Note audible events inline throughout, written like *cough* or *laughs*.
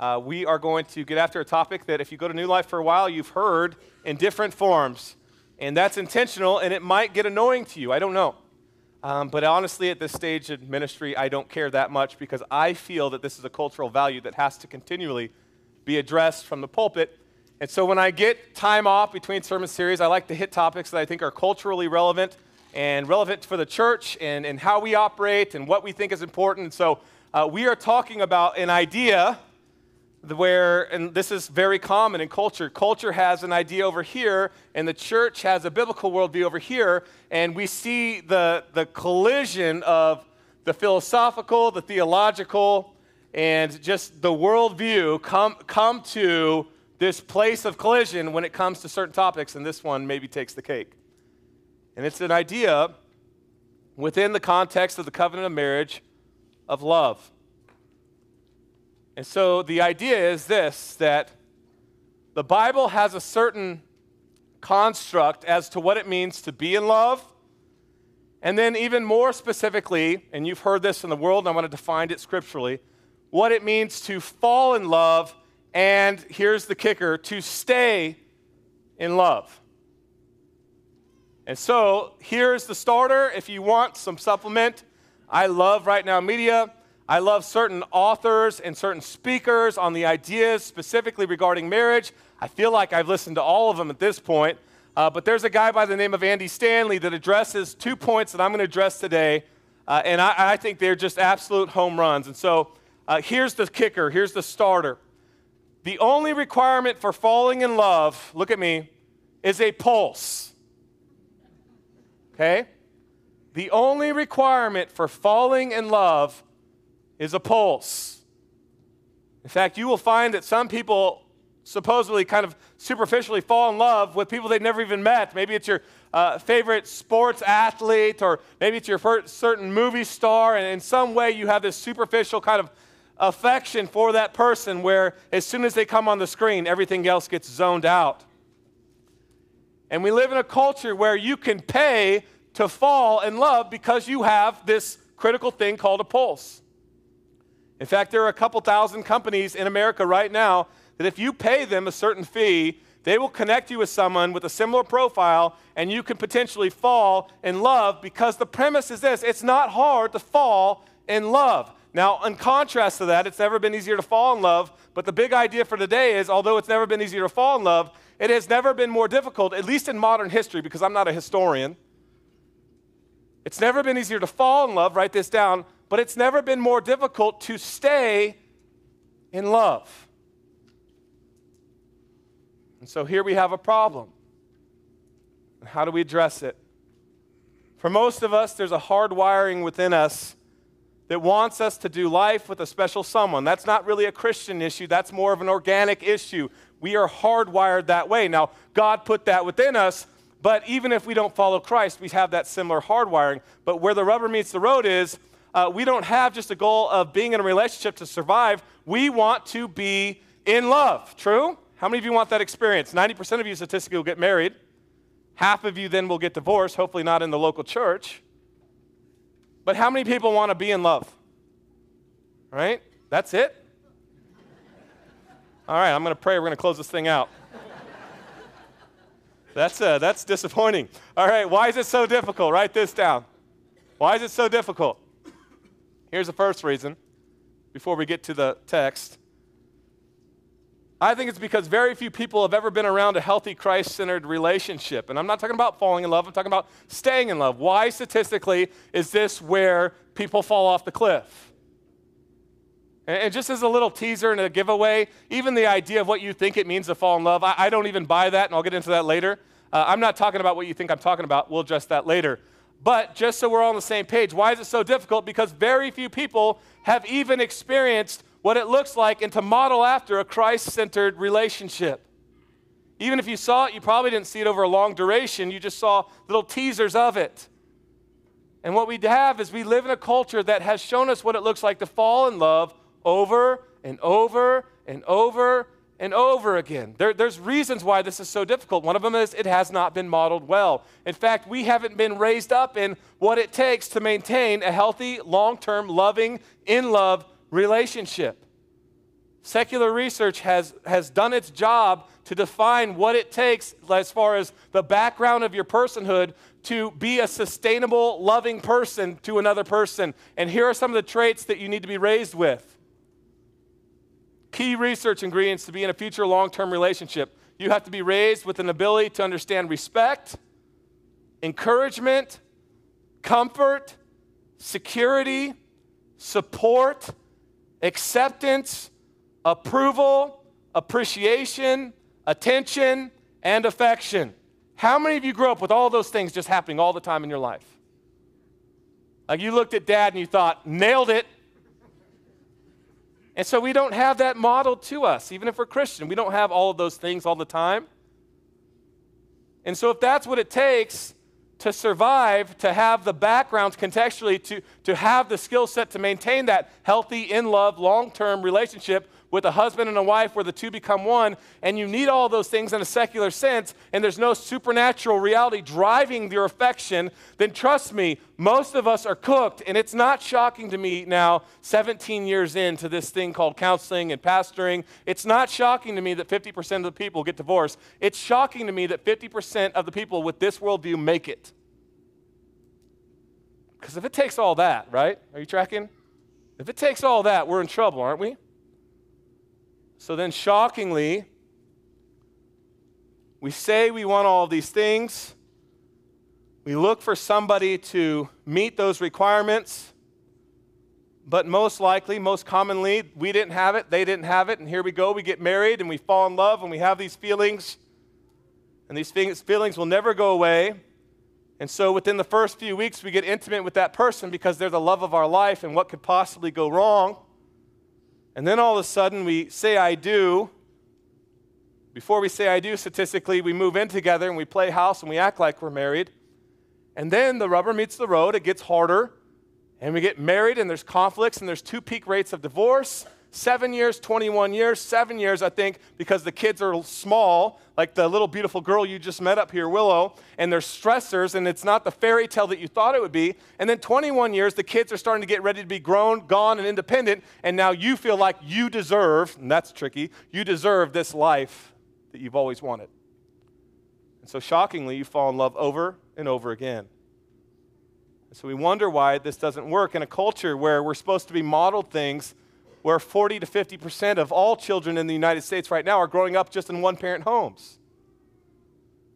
Uh, we are going to get after a topic that, if you go to New Life for a while, you've heard in different forms. And that's intentional, and it might get annoying to you. I don't know. Um, but honestly, at this stage in ministry, I don't care that much because I feel that this is a cultural value that has to continually be addressed from the pulpit. And so when I get time off between sermon series, I like to hit topics that I think are culturally relevant and relevant for the church and, and how we operate and what we think is important. And so uh, we are talking about an idea where, and this is very common in culture, culture has an idea over here, and the church has a biblical worldview over here, and we see the, the collision of the philosophical, the theological, and just the worldview come, come to this place of collision when it comes to certain topics, and this one maybe takes the cake. And it's an idea within the context of the covenant of marriage of love. And so the idea is this that the Bible has a certain construct as to what it means to be in love. And then, even more specifically, and you've heard this in the world, and I want to define it scripturally, what it means to fall in love, and here's the kicker to stay in love. And so, here's the starter. If you want some supplement, I love Right Now Media. I love certain authors and certain speakers on the ideas specifically regarding marriage. I feel like I've listened to all of them at this point. Uh, but there's a guy by the name of Andy Stanley that addresses two points that I'm going to address today. Uh, and I, I, think they're just absolute home runs. And so uh, here's the kicker here's the starter. The only requirement for falling in love, look at me, is a pulse. Okay? The only requirement for falling in love is a pulse. In fact, you will find that some people supposedly kind of superficially fall in love with people they've never even met. Maybe it's your uh, favorite sports athlete, or maybe it's your certain movie star, and in some way you have this superficial kind of affection for that person where as soon as they come on the screen, everything else gets zoned out. And we live in a culture where you can pay to fall in love because you have this critical thing called a pulse. In fact, there are a couple thousand companies in America right now that if you pay them a certain fee, they will connect you with someone with a similar profile and you can potentially fall in love because the premise is this it's not hard to fall in love. Now, in contrast to that, it's never been easier to fall in love, but the big idea for today is although it's never been easier to fall in love, it has never been more difficult, at least in modern history, because I'm not a historian. It's never been easier to fall in love, write this down, but it's never been more difficult to stay in love. And so here we have a problem. How do we address it? For most of us, there's a hard wiring within us that wants us to do life with a special someone. That's not really a Christian issue, that's more of an organic issue. We are hardwired that way. Now, God put that within us, but even if we don't follow Christ, we have that similar hardwiring. But where the rubber meets the road is uh, we don't have just a goal of being in a relationship to survive. We want to be in love. True? How many of you want that experience? 90% of you statistically will get married. Half of you then will get divorced, hopefully not in the local church. But how many people want to be in love? Right? That's it? All right, I'm going to pray. We're going to close this thing out. That's, uh, that's disappointing. All right, why is it so difficult? Write this down. Why is it so difficult? Here's the first reason before we get to the text. I think it's because very few people have ever been around a healthy Christ centered relationship. And I'm not talking about falling in love, I'm talking about staying in love. Why, statistically, is this where people fall off the cliff? And just as a little teaser and a giveaway, even the idea of what you think it means to fall in love, I, I don't even buy that, and I'll get into that later. Uh, I'm not talking about what you think I'm talking about. We'll address that later. But just so we're all on the same page, why is it so difficult? Because very few people have even experienced what it looks like and to model after a Christ centered relationship. Even if you saw it, you probably didn't see it over a long duration. You just saw little teasers of it. And what we have is we live in a culture that has shown us what it looks like to fall in love over and over and over and over again. There, there's reasons why this is so difficult. One of them is it has not been modeled well. In fact, we haven't been raised up in what it takes to maintain a healthy, long term, loving, in love relationship. Secular research has, has done its job to define what it takes as far as the background of your personhood to be a sustainable, loving person to another person. And here are some of the traits that you need to be raised with. Key research ingredients to be in a future long term relationship. You have to be raised with an ability to understand respect, encouragement, comfort, security, support, acceptance, approval, appreciation, attention, and affection. How many of you grew up with all those things just happening all the time in your life? Like you looked at dad and you thought, nailed it. And so we don't have that model to us, even if we're Christian. We don't have all of those things all the time. And so if that's what it takes to survive, to have the background contextually, to, to have the skill set to maintain that healthy, in love, long term relationship with a husband and a wife where the two become one, and you need all those things in a secular sense, and there's no supernatural reality driving your affection, then trust me, most of us are cooked. And it's not shocking to me now, 17 years into this thing called counseling and pastoring, it's not shocking to me that 50% of the people get divorced. It's shocking to me that 50% of the people with this worldview make it. Because if it takes all that, right? Are you tracking? If it takes all that, we're in trouble, aren't we? So then, shockingly, we say we want all these things. We look for somebody to meet those requirements. But most likely, most commonly, we didn't have it, they didn't have it, and here we go. We get married and we fall in love and we have these feelings. And these feelings will never go away. And so within the first few weeks, we get intimate with that person because they're the love of our life and what could possibly go wrong. And then all of a sudden we say, I do. Before we say, I do, statistically, we move in together and we play house and we act like we're married. And then the rubber meets the road, it gets harder, and we get married and there's conflicts and there's two peak rates of divorce seven years, 21 years, seven years, I think, because the kids are small, like the little beautiful girl you just met up here, Willow, and they're stressors, and it's not the fairy tale that you thought it would be. And then 21 years, the kids are starting to get ready to be grown, gone, and independent, and now you feel like you deserve, and that's tricky, you deserve this life that you've always wanted. And so, shockingly, you fall in love over and over again. So, we wonder why this doesn't work in a culture where we're supposed to be modeled things where 40 to 50% of all children in the United States right now are growing up just in one parent homes.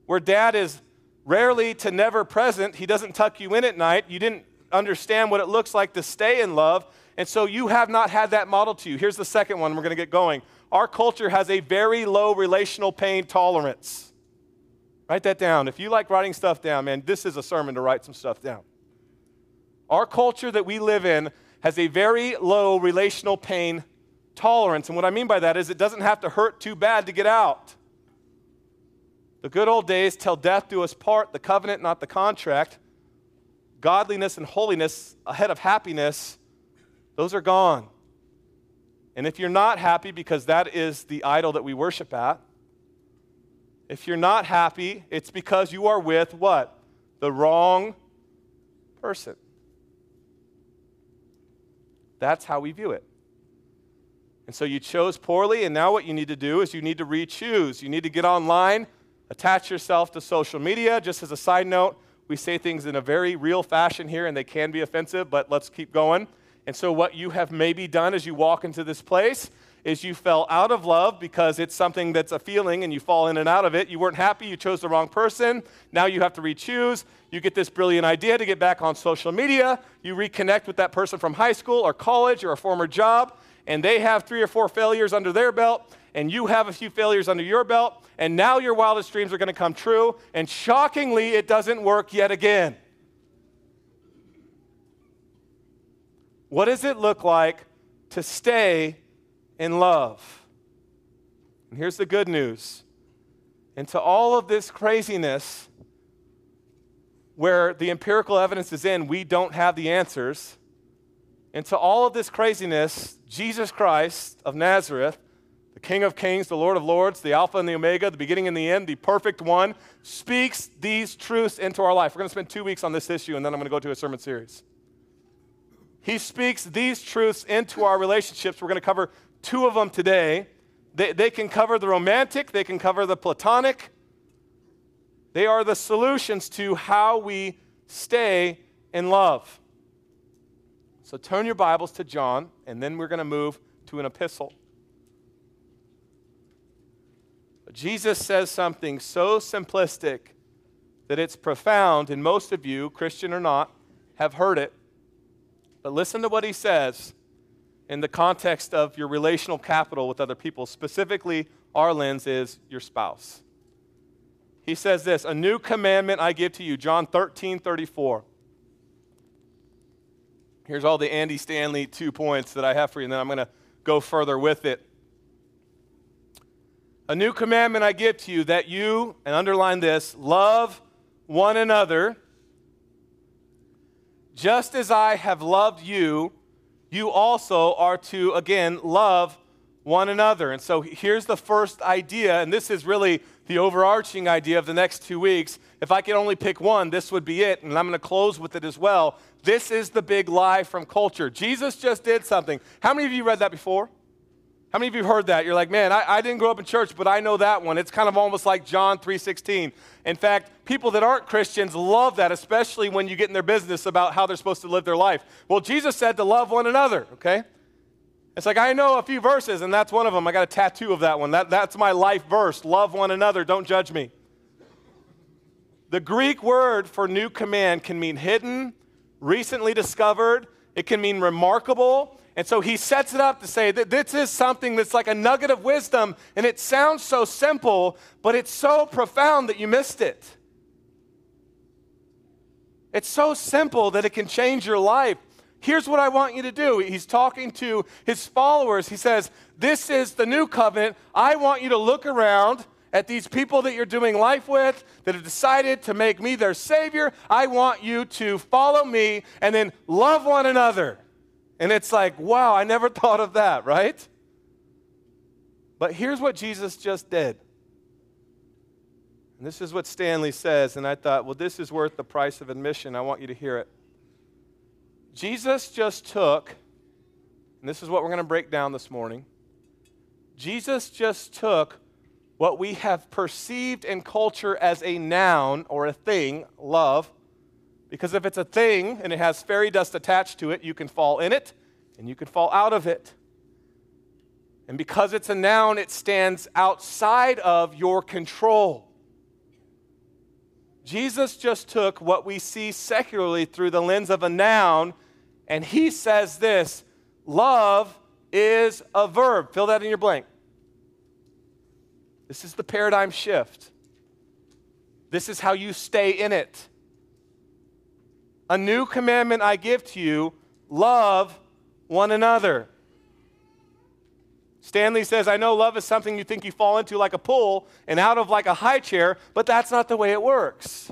Where dad is rarely to never present, he doesn't tuck you in at night, you didn't understand what it looks like to stay in love, and so you have not had that model to you. Here's the second one, we're going to get going. Our culture has a very low relational pain tolerance. Write that down. If you like writing stuff down, man, this is a sermon to write some stuff down. Our culture that we live in has a very low relational pain tolerance. And what I mean by that is it doesn't have to hurt too bad to get out. The good old days tell death do us part, the covenant, not the contract. Godliness and holiness ahead of happiness, those are gone. And if you're not happy because that is the idol that we worship at, if you're not happy, it's because you are with what? The wrong person. That's how we view it. And so you chose poorly, and now what you need to do is you need to re choose. You need to get online, attach yourself to social media. Just as a side note, we say things in a very real fashion here, and they can be offensive, but let's keep going. And so, what you have maybe done as you walk into this place is you fell out of love because it's something that's a feeling and you fall in and out of it. You weren't happy, you chose the wrong person. Now you have to re choose. You get this brilliant idea to get back on social media. You reconnect with that person from high school or college or a former job, and they have three or four failures under their belt, and you have a few failures under your belt, and now your wildest dreams are going to come true. And shockingly, it doesn't work yet again. What does it look like to stay in love. And here's the good news. Into all of this craziness, where the empirical evidence is in, we don't have the answers. Into all of this craziness, Jesus Christ of Nazareth, the King of Kings, the Lord of Lords, the Alpha and the Omega, the beginning and the end, the perfect one, speaks these truths into our life. We're going to spend two weeks on this issue, and then I'm going to go to a sermon series. He speaks these truths into our relationships. We're going to cover two of them today. They, they can cover the romantic, they can cover the platonic. They are the solutions to how we stay in love. So turn your Bibles to John, and then we're going to move to an epistle. Jesus says something so simplistic that it's profound, and most of you, Christian or not, have heard it. But listen to what he says in the context of your relational capital with other people. Specifically, our lens is your spouse. He says this A new commandment I give to you, John 13 34. Here's all the Andy Stanley two points that I have for you, and then I'm going to go further with it. A new commandment I give to you that you, and underline this, love one another. Just as I have loved you, you also are to, again, love one another. And so here's the first idea, and this is really the overarching idea of the next two weeks. If I could only pick one, this would be it, and I'm going to close with it as well. This is the big lie from culture. Jesus just did something. How many of you read that before? How many of you have heard that? You're like, man, I, I, didn't grow up in church, but I know that one. It's kind of almost like John 3.16. In fact, people that aren't Christians love that, especially when you get in their business about how they're supposed to live their life. Well, Jesus said to love one another, okay? It's like I know a few verses, and that's one of them. I got a tattoo of that one. That, that's my life verse. Love one another, don't judge me. The Greek word for new command can mean hidden, recently discovered, it can mean remarkable, and so he sets it up to say that this is something that's like a nugget of wisdom, and it sounds so simple, but it's so profound that you missed it. It's so simple that it can change your life. Here's what I want you to do. He's talking to his followers. He says, This is the new covenant. I want you to look around at these people that you're doing life with that have decided to make me their Savior. I want you to follow me and then love one another. And it's like, wow, I never *laughs* thought of that, right? But here's what Jesus just did. And this is what Stanley says. And I thought, well, this is worth the price of admission. I want you to hear it. Jesus just took, and this is what we're going to break down this morning. Jesus just took what we have perceived in culture as a noun or a thing, love, because if it's a thing and it has fairy dust attached to it, you can fall in it and you can fall out of it. And because it's a noun, it stands outside of your control. Jesus just took what we see secularly through the lens of a noun, and he says this love is a verb. Fill that in your blank. This is the paradigm shift. This is how you stay in it. A new commandment I give to you love one another. Stanley says, I know love is something you think you fall into like a pool and out of like a high chair, but that's not the way it works.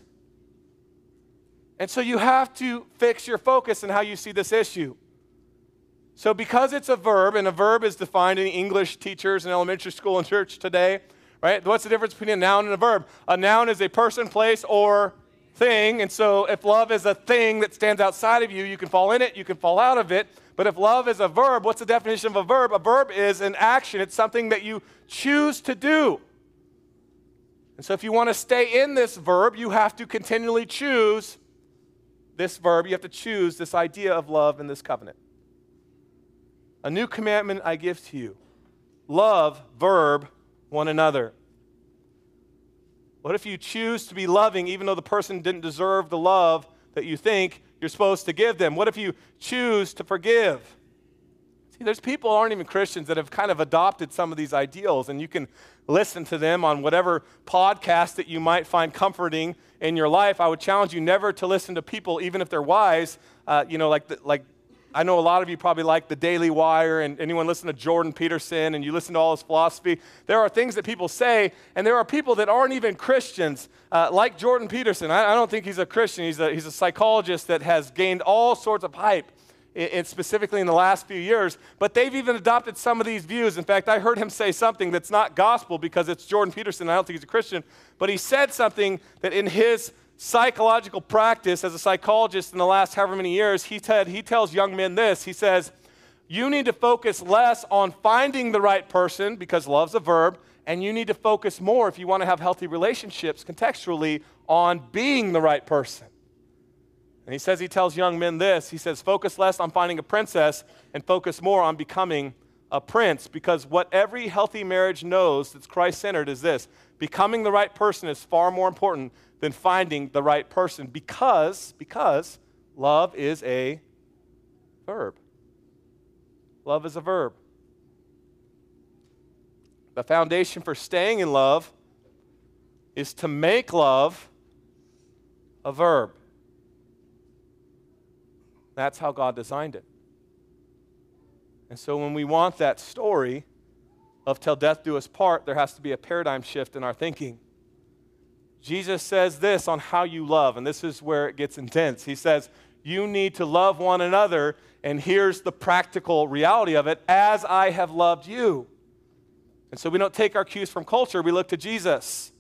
And so you have to fix your focus in how you see this issue. So, because it's a verb, and a verb is defined in English teachers in elementary school and church today, right? What's the difference between a noun and a verb? A noun is a person, place, or thing. And so if love is a thing that stands outside of you, you can fall in it, you can fall out of it. But if love is a verb, what's the definition of a verb? A verb is an action, it's something that you choose to do. And so if you want to stay in this verb, you have to continually choose this verb. You have to choose this idea of love in this covenant. A new commandment I give to you love, verb, one another. What if you choose to be loving even though the person didn't deserve the love that you think you're supposed to give them? What if you choose to forgive? See, there's people who aren't even Christians that have kind of adopted some of these ideals, and you can listen to them on whatever podcast that you might find comforting in your life. I would challenge you never to listen to people, even if they're wise, uh, you know, like, the, like I know a lot of you probably like the Daily Wire and anyone listen to Jordan Peterson and you listen to all his philosophy. There are things that people say, and there are people that aren't even Christians, uh, like Jordan Peterson. I, I, don't think he's a Christian. He's a, he's a psychologist that has gained all sorts of hype, in specifically in the last few years. But they've even adopted some of these views. In fact, I heard him say something that's not gospel because it's Jordan Peterson. I don't think he's a Christian. But he said something that in his psychological practice as a psychologist in the last however many years, he, said, he tells young men this. He says, you need to focus less on finding the right person because love's a verb, and you need to focus more if you want to have healthy relationships contextually on being the right person. And he says he tells young men this he says, focus less on finding a princess and focus more on becoming a prince because what every healthy marriage knows that's Christ centered is this becoming the right person is far more important than finding the right person because because love is a verb. Love is a verb. The foundation for staying in love is to make love a verb. That's how God designed it. And so when we want that story of till death do us part, there has to be a paradigm shift in our thinking. Jesus says this on how you love, and this is where it gets intense. He says, You need to love one another, and here's the practical reality of it as I have loved you. And so we don't take our cues from culture, we look to Jesus.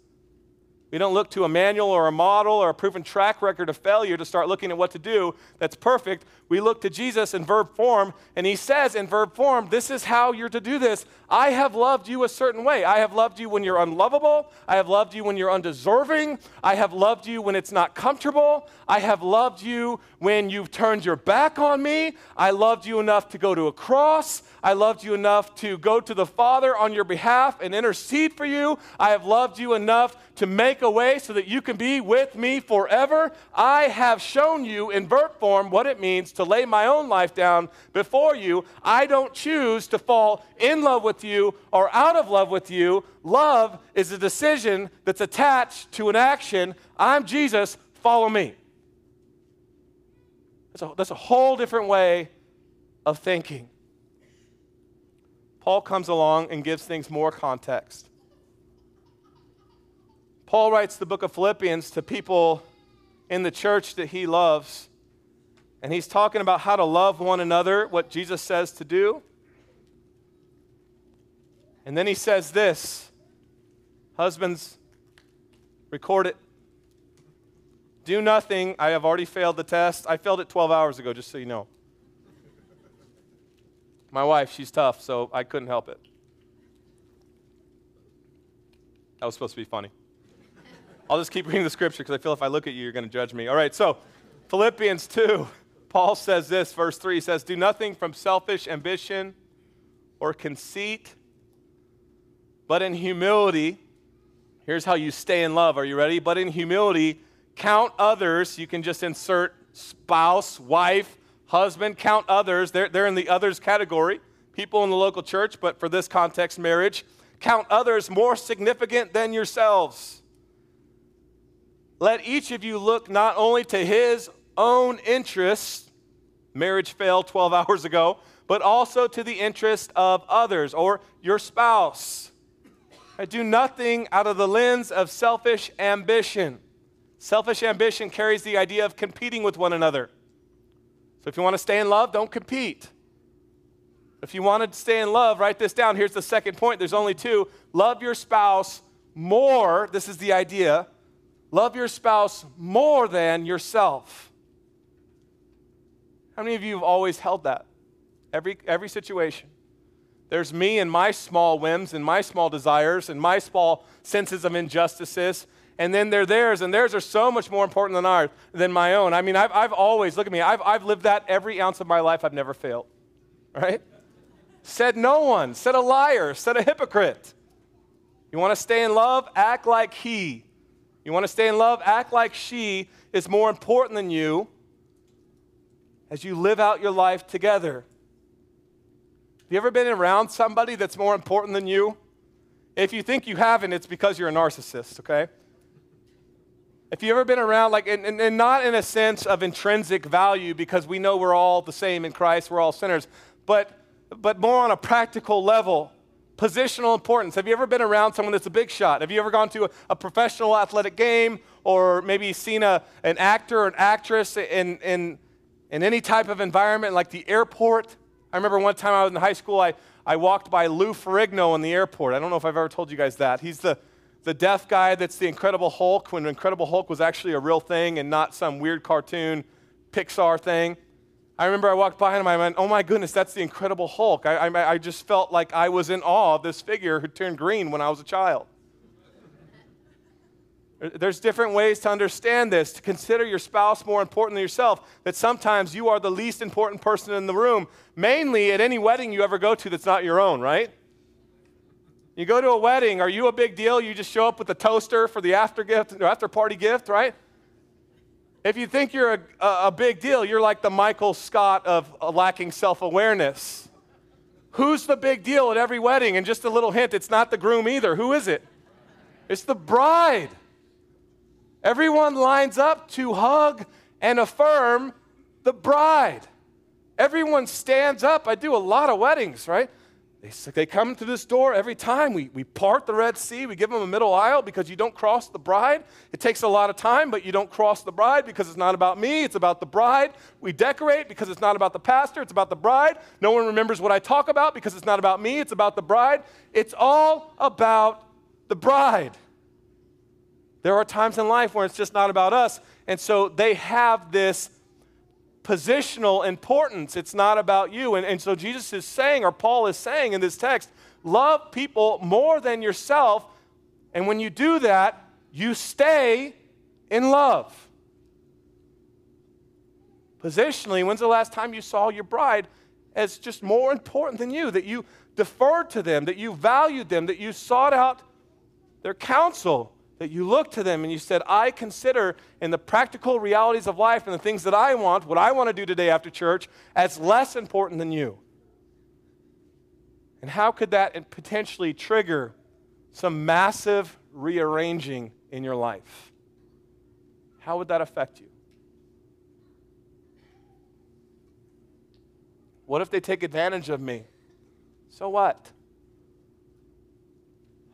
We don't look to a manual or a model or a proven track record of failure to start looking at what to do that's perfect. We look to Jesus in verb form, and he says in verb form, This is how you're to do this. I have loved you a certain way. I have loved you when you're unlovable. I have loved you when you're undeserving. I have loved you when it's not comfortable. I have loved you when you've turned your back on me. I loved you enough to go to a cross. I loved you enough to go to the Father on your behalf and intercede for you. I have loved you enough to make a way so that you can be with me forever. I have shown you in verb form what it means to lay my own life down before you. I don't choose to fall in love with you or out of love with you. Love is a decision that's attached to an action. I'm Jesus, follow me. That's a, that's a whole different way of thinking. Paul comes along and gives things more context. Paul writes the book of Philippians to people in the church that he loves. And he's talking about how to love one another, what Jesus says to do. And then he says this Husbands, record it. Do nothing. I have already failed the test. I failed it 12 hours ago, just so you know. My wife, she's tough, so I couldn't help it. That was supposed to be funny. I'll just keep reading the scripture because I feel if I look at you, you're going to judge me. All right, so Philippians 2. Paul says this, verse 3 says, Do nothing from selfish ambition or conceit, but in humility. Here's how you stay in love. Are you ready? But in humility, count others. You can just insert spouse, wife, husband, count others. They're, they're in the others category. People in the local church, but for this context, marriage. Count others more significant than yourselves. Let each of you look not only to his own interests, marriage failed 12 *laughs* hours ago, but also to the interest of others or your spouse. I do nothing out of the lens of selfish ambition. Selfish ambition carries the idea of competing with one another. So if you want to stay in love, don't compete. If you want to stay in love, write this down. Here's the second point. There's only two. Love your spouse more. This is the idea. Love your spouse more than yourself. How many of you have always held that? Every, every situation. There's me and my small whims and my small desires and my small senses of injustices. And then they're theirs, and theirs are so much more important than ours, than my own. I mean, I've, I've always, look at me, I've, I've lived that every ounce of my life. I've never failed, right? Said no one, said a liar, said a hypocrite. You want to stay in love? Act like he. You want to stay in love? Act like she is more important than you as you live out your life together. Have you ever been around somebody that's more important than you? If you think you haven't, it's because you're a narcissist, okay? If you've ever been around, like, and, and, and, not in a sense of intrinsic value, because we know we're all the same in Christ, we're all sinners, but, but more on a practical level, positional importance. Have you ever been around someone that's a big shot? Have you ever gone to a, a professional athletic game or maybe seen a, an actor or an actress in, in, in any type of environment like the airport. I remember one time I was in high school, I, I walked by Lou Ferrigno in the airport. I don't know if I've ever told you guys that. He's the, the deaf guy that's the Incredible Hulk when Incredible Hulk was actually a real thing and not some weird cartoon Pixar thing. I remember I walked by him and I went, oh my goodness, that's the Incredible Hulk. I, I, I just felt like I was in awe of this figure who turned green when I was a child. There's different ways to understand this, to consider your spouse more important than yourself, that sometimes you are the least important person in the room, mainly at any wedding you ever go to that's not your own, right? You go to a wedding, are you a big deal? You just show up with a toaster for the after gift or after party gift, right? If you think you're a, a, big deal, you're like the Michael Scott of uh, lacking self awareness. Who's the big deal at every wedding? And just a little hint, it's not the groom either. Who is it? It's the bride. Everyone lines up to hug and affirm the bride. Everyone stands up. I do a lot of weddings, right? They, they come to this door every time. We, we part the Red Sea. We give them a middle aisle because you don't cross the bride. It takes a lot of time, but you don't cross the bride because it's not about me. It's about the bride. We decorate because it's not about the pastor. It's about the bride. No one remembers what I talk about because it's not about me. It's about the bride. It's all about the bride. There are times in life where it's just not about us. And so they have this positional importance. It's not about you. And, and so Jesus is saying, or Paul is saying in this text, love people more than yourself. And when you do that, you stay in love. Positionally, when's the last time you saw your bride as just more important than you? That you deferred to them, that you valued them, that you sought out their counsel? That you looked to them and you said, I consider in the practical realities of life and the things that I want, what I want to do today after church, as less important than you. And how could that potentially trigger some massive rearranging in your life? How would that affect you? What if they take advantage of me? So what?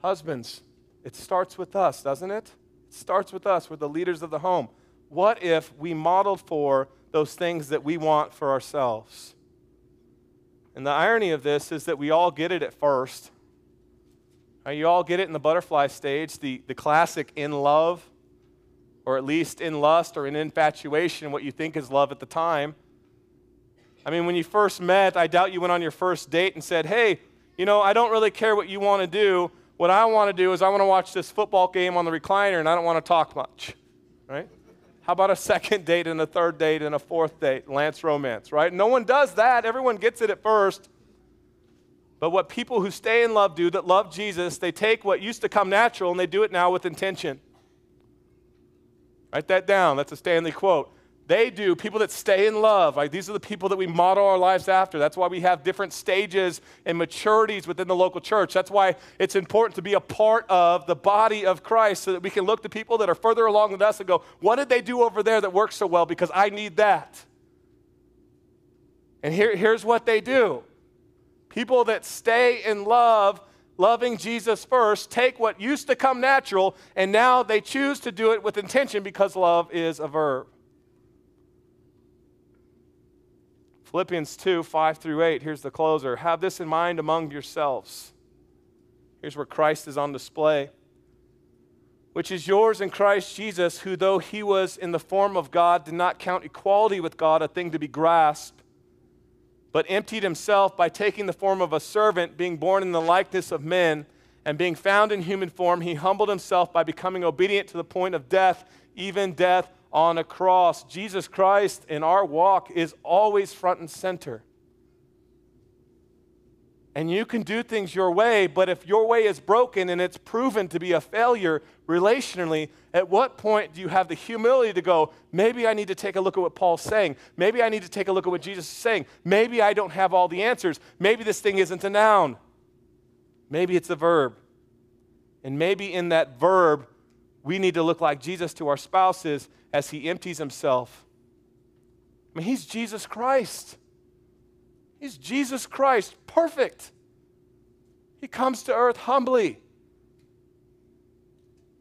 Husbands, it starts with us, doesn't it? It starts with us. We're the leaders of the home. What if we modeled for those things that we want for ourselves? And the irony of this is that we all get it at first. You all get it in the butterfly stage, the, the classic in love, or at least in lust or in infatuation, what you think is love at the time. I mean, when you first met, I doubt you went on your first date and said, Hey, you know, I don't really care what you want to do. What I want to do is I want to watch this football game on the recliner and I don't want to talk much, right? How about a second date and a third date and a fourth date, Lance romance, right? No one does that. Everyone gets it at first. But what people who stay in love do that love Jesus, they take what used to come natural and they do it now with intention. Write that down. That's a Stanley quote they do, people that stay in love, like these are the people that we model our lives after. That's why we have different stages and maturities within the local church. That's why it's important to be a part of the body of Christ so that we can look to people that are further along than us and go, what did they do over there that works so well? Because I need that. And here, here's what they do people that stay in love loving Jesus first, take what used to come natural, and now they choose to do it with intention because love is a verb. Philippians 2 5 through 8, here's the closer. Have this in mind among yourselves. Here's where Christ is on display. Which is yours in Christ Jesus, who, though he was in the form of God, did not count equality with God a thing to be grasped, but emptied himself by taking the form of a servant, being born in the likeness of men, and being found in human form, he humbled himself by becoming obedient to the point of death, even death on a cross. Jesus Christ in our walk is always front and center. And you can do things your way, but if your way is broken and it's proven to be a failure relationally, at what point do you have the humility to go, maybe I need to take a look at what Paul's saying? Maybe I need to take a look at what Jesus is saying. Maybe I don't have all the answers. Maybe this thing isn't a noun. Maybe it's a verb. And maybe in that verb, we need to look like Jesus to our spouses as he empties himself. I mean, he's Jesus Christ. He's Jesus Christ, perfect. He comes to earth humbly.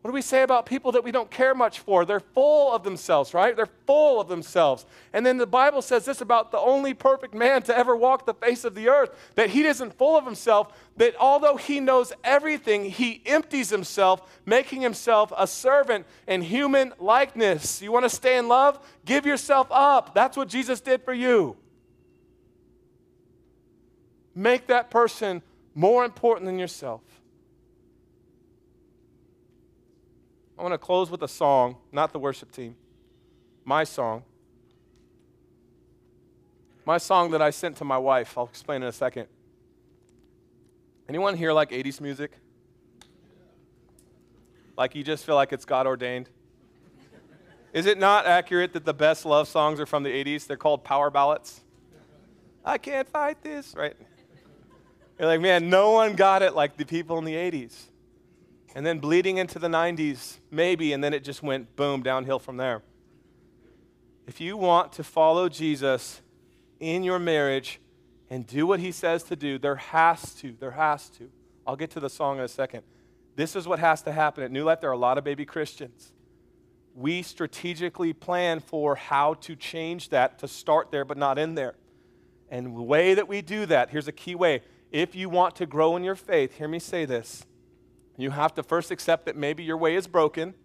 What do we say about people that we don't care much for? They're full of themselves, right? They're full of themselves. And then the Bible says this about the only perfect man to ever walk the face of the earth that he isn't full of himself, that although he knows everything, he empties himself, making himself a servant in human likeness. You want to stay in love? Give yourself up. That's what Jesus did for you. Make that person more important than yourself. I want to close with a song, not the worship team. My song. My song that I sent to my wife. I'll explain in a second. Anyone here like 80s music? Like you just feel like it's God ordained? Is it not accurate that the best love songs are from the 80s? They're called power ballads. I can't fight this, right? You're like, man, no one got it like the people in the 80s. And then bleeding into the 90s, maybe, and then it just went boom, downhill from there. If you want to follow Jesus in your marriage and do what he says to do, there has to, there has to. I'll get to the song in a second. This is what has to happen. At New Life, there are a lot of baby Christians. We strategically plan for how to change that to start there but not in there. And the way that we do that, here's a key way. If you want to grow in your faith, hear me say this. You have to first accept that maybe your way is broken,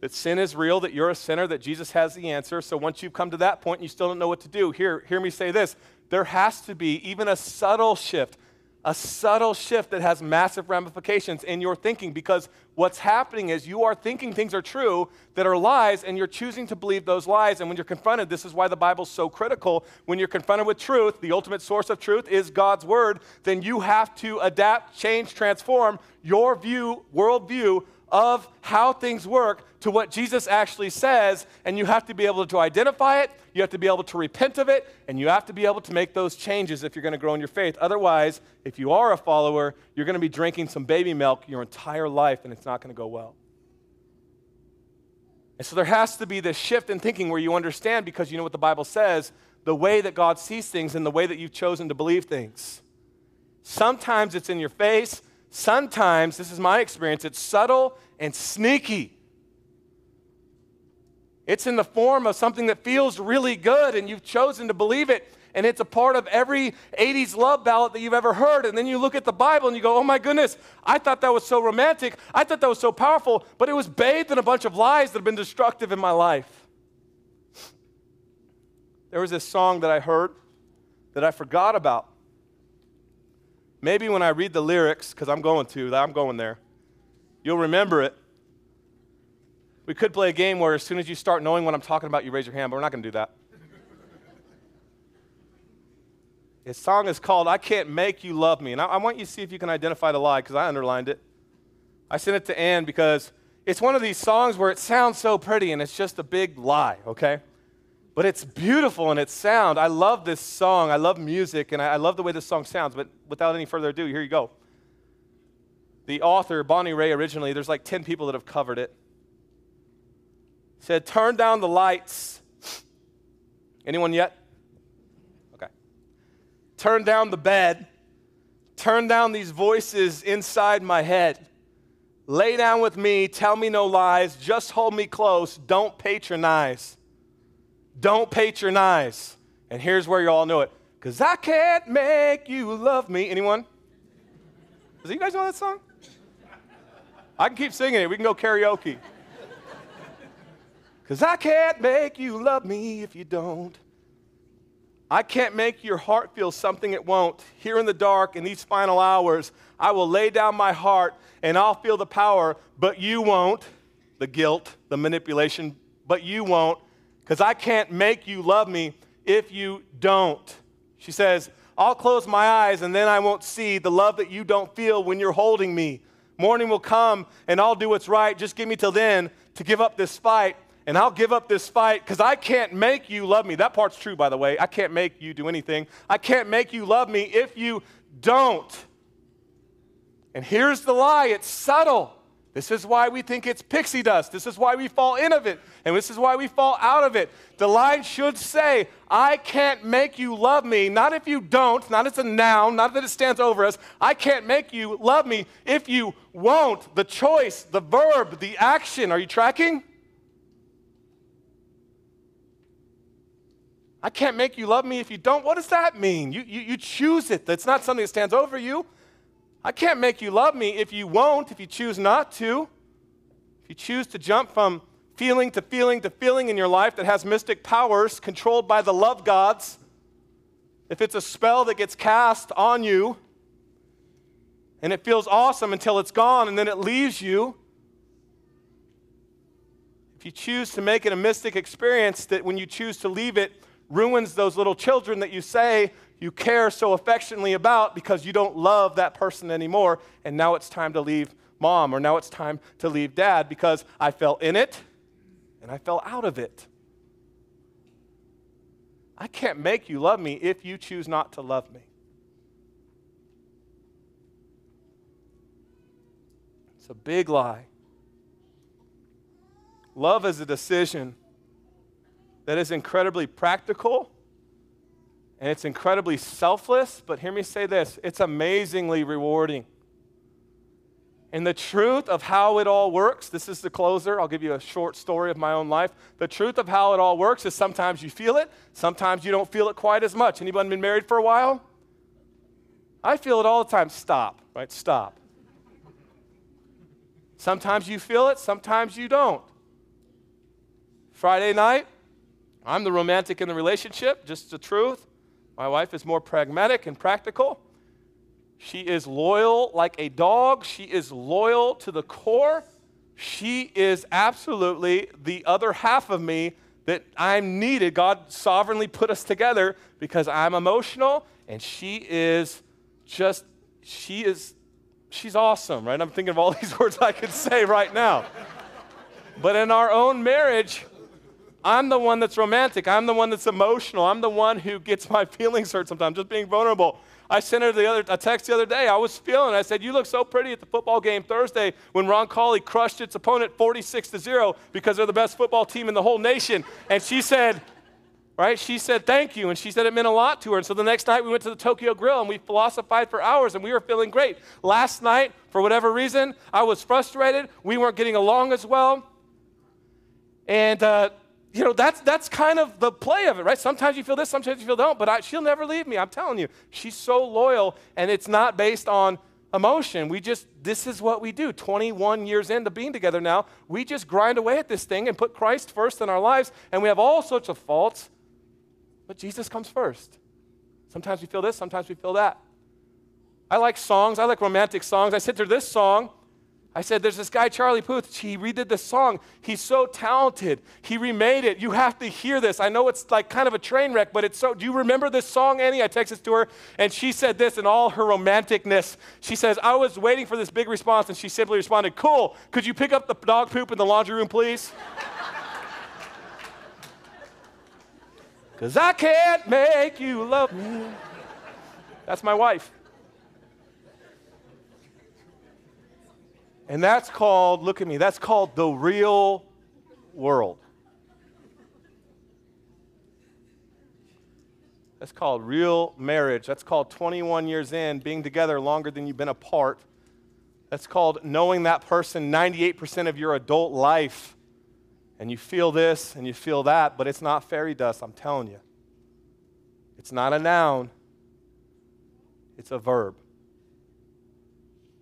that sin is real, that you're a sinner, that Jesus has the answer. So once you've come to that point and you still don't know what to do, hear, hear me say this. There has to be even a subtle shift a subtle shift that has massive ramifications in your thinking because what's happening is you are thinking things are true that are lies and you're choosing to believe those lies. And when you're confronted, this is why the Bible's so critical. When you're confronted with truth, the ultimate source of truth is God's word, then you have to adapt, change, transform your view, worldview of how things work to what Jesus actually says, and you have to be able to identify it, you have to be able to repent of it, and you have to be able to make those changes if you're going to grow in your faith. Otherwise, if you are a follower, you're going to be drinking some baby milk your entire life, and it's not going to go well. And so there has to be this shift in thinking where you understand because you know what the Bible says the way that God sees things and the way that you've chosen to believe things. Sometimes it's in your face, sometimes, this is my experience, it's subtle and sneaky. It's in the form of something that feels really good and you've chosen to believe it. And it's a part of every 80s love ballad that you've ever heard. And then you look at the Bible and you go, oh my goodness, I thought that was so romantic. I thought that was so powerful, but it was bathed in a bunch of lies that have been destructive in my life. There was this song that I heard that I forgot about. Maybe when I read the lyrics, because I'm going to, I'm going there, you'll remember it. We could play a game where as soon as you start knowing what I'm talking about, you raise your hand, but we're not going to do that. His song is called I Can't Make You Love Me. And I, I want you to see if you can identify the lie because I underlined it. I sent it to Ann because it's one of these songs where it sounds so pretty and it's just a big lie, okay? But it's beautiful and its sound. I love this song. I love music and I, I love the way this song sounds. But without any further ado, here you go. The author, Bonnie Raitt, originally, there's like 10 people that have covered it said, Turn down the lights. Anyone yet? Okay. Turn down the bed. Turn down these voices inside my head. Lay down with me. Tell me no lies. Just hold me close. Don't patronize. Don't patronize. And here's where you all know it. Because I can't make you love me. Anyone? Does you guys know that song? I can keep singing it. We can go karaoke. Because I can't make you love me if you don't. I can't make your heart feel something it won't. Here in the dark, in these final hours, I will lay down my heart and I'll feel the power, but you won't. The guilt, the manipulation, but you won't, because I can't make you love me if you don't. She says, I'll close my eyes and then I won't see the love that you don't feel when you're holding me. Morning will come and I'll do what's right. Just give me till then to give up this fight and I'll give up this fight because I can't make you love me. That part's true, by the way. I can't make you do anything. I can't make you love me if you don't. And here's the lie it's subtle. This is why we think it's pixie dust. This is why we fall in of it. And this is why we fall out of it. The line should say, I can't make you love me, not if you don't, not as a noun, not that it stands over us. I can't make you love me if you won't. The choice, the verb, the action. Are you tracking? I can't make you love me if you don't. What does that mean? You, you, you choose it. That's not something that stands over you. I can't make you love me if you won't, if you choose not to. If you choose to jump from feeling to feeling to feeling in your life that has mystic powers controlled by the love gods, if it's a spell that gets cast on you and it feels awesome until it's gone and then it leaves you, if you choose to make it a mystic experience, that when you choose to leave it, ruins those little children that you say you care so affectionately about because you don't love that person anymore, and now it's time to leave mom, or now it's time to leave dad because I fell in it and I fell out of it. I can't make you love me if you choose not to love me. It's a big lie. Love is a decision that is incredibly practical and it's incredibly selfless, but hear me say this it's amazingly rewarding. And the truth of how it all works, this is the closer. I'll give you a short story of my own life. The truth of how it all works is sometimes you feel it, sometimes you don't feel it quite as much. Anyone been married for a while? I feel it all the time. Stop, right? Stop. Sometimes you feel it, sometimes you don't. Friday night, I'm the romantic in the relationship, just the truth. My wife is more pragmatic and practical. She is loyal like a dog. She is loyal to the core. She is absolutely the other half of me that I'm needed. God sovereignly put us together because I'm emotional and she is just, she is, she's awesome, right? I'm thinking of all *laughs* these words I could say right now. but in our own marriage, I'm the one that's romantic. I'm the one that's emotional. I'm the one who gets my *laughs* feelings hurt sometimes, just being vulnerable. I sent her the other, a text the other day. I was feeling. I said, "You look so pretty at the football game Thursday when Ron Roncalli crushed its opponent 46 to zero because they're the best football team in the whole nation." And she said, "Right?" She said, "Thank you," and she said it meant a lot to her. And so the next night we went to the Tokyo Grill and we philosophized for hours, and we were feeling great. Last night, for whatever reason, I was frustrated. We weren't getting along as well, and. Uh, you know, that's, that's kind of the play of it, right? Sometimes you feel this, sometimes you feel don't, but I, she'll never leave me. I'm telling you. She's so loyal, and it's not based on emotion. We just, this is what we do. 21 years into being together now, we just grind away at this thing and put Christ first in our lives, and we have all sorts of faults, but Jesus comes first. Sometimes we feel this, sometimes we feel that. I like songs, I like romantic songs. I sit through this song, I said, There's this guy, Charlie Puth. He redid this song. He's so talented. He remade it. You have to hear this. I know it's like kind of a train wreck, but it's so. Do you remember this song, Annie? I texted to her, and she said this in all her romanticness. She says, I was waiting for this big response, and she simply responded, Cool. Could you pick up the dog poop in the laundry room, please? *laughs* Because I can't make you love me. That's my wife. And that's called, look at me, that's called the real world. That's called real marriage. That's called 21 years in, being together longer than you've been apart. That's called knowing that person 98% of your adult life. And you feel this and you feel that, but it's not fairy dust, I'm telling you. It's not a noun, it's a verb.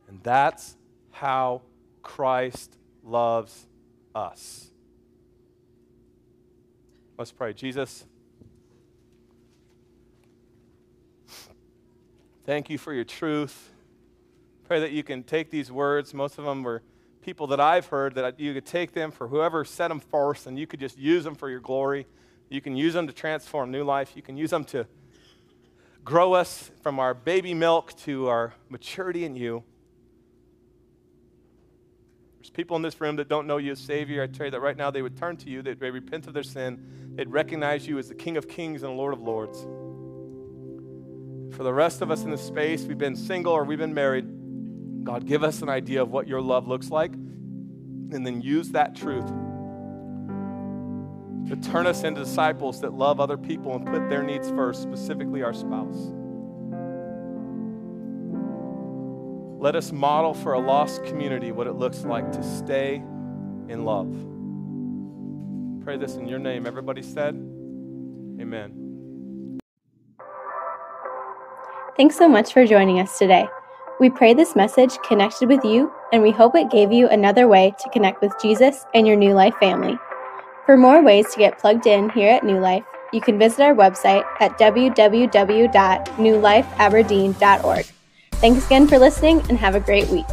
And that's how Christ loves us. Let's pray. Jesus, thank you for your truth. Pray that you can take these words, most of them were people that I've heard, that you could take them for whoever set them first and you could just use them for your glory. You can use them to transform new life. You can use them to grow us from our baby milk to our maturity in you. There's people in this room that don't know you as Savior. I tell you that right now they would turn to you, they'd repent of their sin, they'd recognize you as the King of Kings and Lord of Lords. For the rest of us in this space, we've been single or we've been married. God, give us an idea of what your love looks like, and then use that truth to turn us into disciples that love other people and put their needs first, specifically our spouse. Let us model for a lost community what it looks like to stay in love. Pray this in your name. Everybody said, Amen. Thanks so much for joining us today. We pray this message connected with you, and we hope it gave you another way to connect with Jesus and your New Life family. For more ways to get plugged in here at New Life, you can visit our website at www.newlifeaberdeen.org. Thanks again for listening and have a great week.